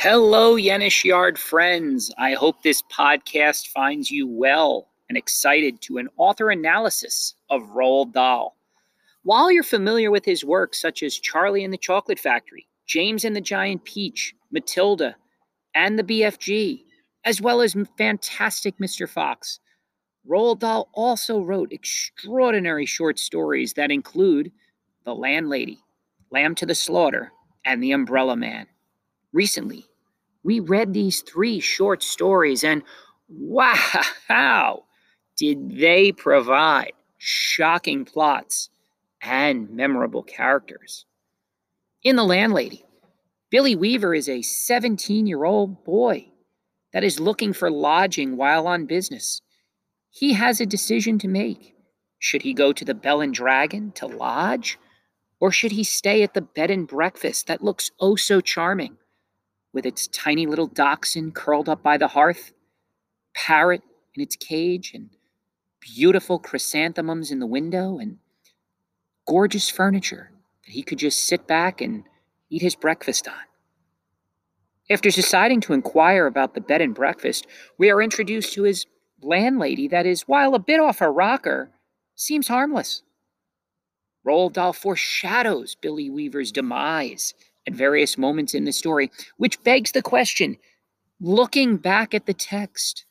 Hello, Yenish Yard friends. I hope this podcast finds you well and excited to an author analysis of Roald Dahl. While you're familiar with his works such as Charlie and the Chocolate Factory, James and the Giant Peach, Matilda, and the BFG, as well as fantastic Mr. Fox, Roald Dahl also wrote extraordinary short stories that include The Landlady, Lamb to the Slaughter, and The Umbrella Man. Recently, we read these three short stories, and wow, how did they provide shocking plots and memorable characters. In The Landlady, Billy Weaver is a 17 year old boy that is looking for lodging while on business. He has a decision to make. Should he go to the Bell and Dragon to lodge? Or should he stay at the bed and breakfast that looks oh so charming, with its tiny little dachshund curled up by the hearth, parrot in its cage, and beautiful chrysanthemums in the window, and gorgeous furniture that he could just sit back and eat his breakfast on? After deciding to inquire about the bed and breakfast, we are introduced to his landlady that is, while a bit off her rocker, seems harmless. Roald Dahl foreshadows Billy Weaver's demise at various moments in the story, which begs the question looking back at the text,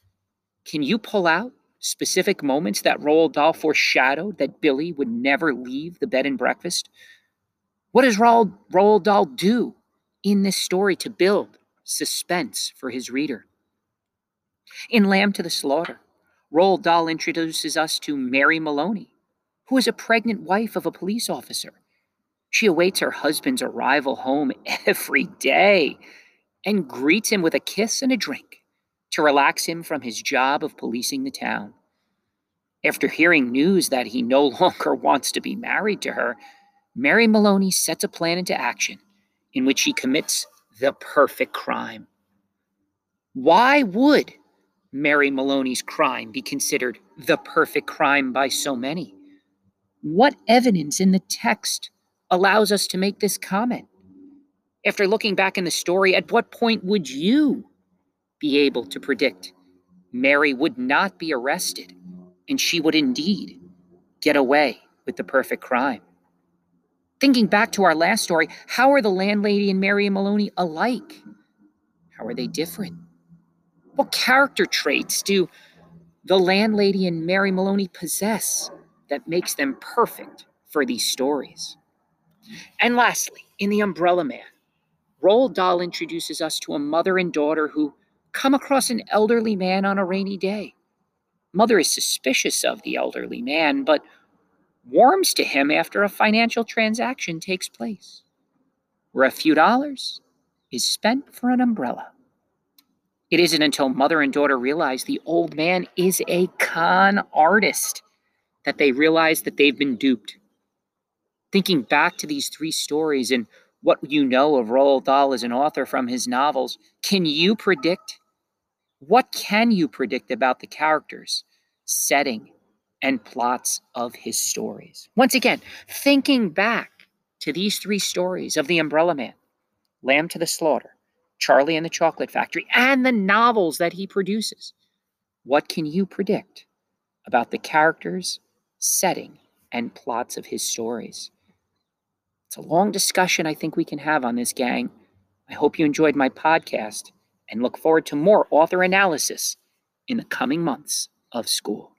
can you pull out specific moments that Roald Dahl foreshadowed that Billy would never leave the bed and breakfast? What does Roald, Roald Dahl do in this story to build suspense for his reader? In Lamb to the Slaughter, Roald Dahl introduces us to Mary Maloney, who is a pregnant wife of a police officer. She awaits her husband's arrival home every day and greets him with a kiss and a drink to relax him from his job of policing the town. After hearing news that he no longer wants to be married to her, Mary Maloney sets a plan into action in which she commits the perfect crime. Why would Mary Maloney's crime be considered the perfect crime by so many? What evidence in the text allows us to make this comment? After looking back in the story, at what point would you be able to predict Mary would not be arrested and she would indeed get away with the perfect crime? Thinking back to our last story, how are the landlady and Mary Maloney alike? How are they different? What character traits do the landlady and Mary Maloney possess that makes them perfect for these stories? And lastly, in The Umbrella Man, Roald Dahl introduces us to a mother and daughter who come across an elderly man on a rainy day. Mother is suspicious of the elderly man, but warms to him after a financial transaction takes place, where a few dollars is spent for an umbrella. It isn't until mother and daughter realize the old man is a con artist that they realize that they've been duped. Thinking back to these three stories and what you know of Roald Dahl as an author from his novels, can you predict? What can you predict about the characters, setting, and plots of his stories? Once again, thinking back to these three stories of The Umbrella Man, Lamb to the Slaughter, Charlie and the Chocolate Factory, and the novels that he produces, what can you predict about the characters, setting, and plots of his stories? It's a long discussion I think we can have on this, gang. I hope you enjoyed my podcast and look forward to more author analysis in the coming months of school.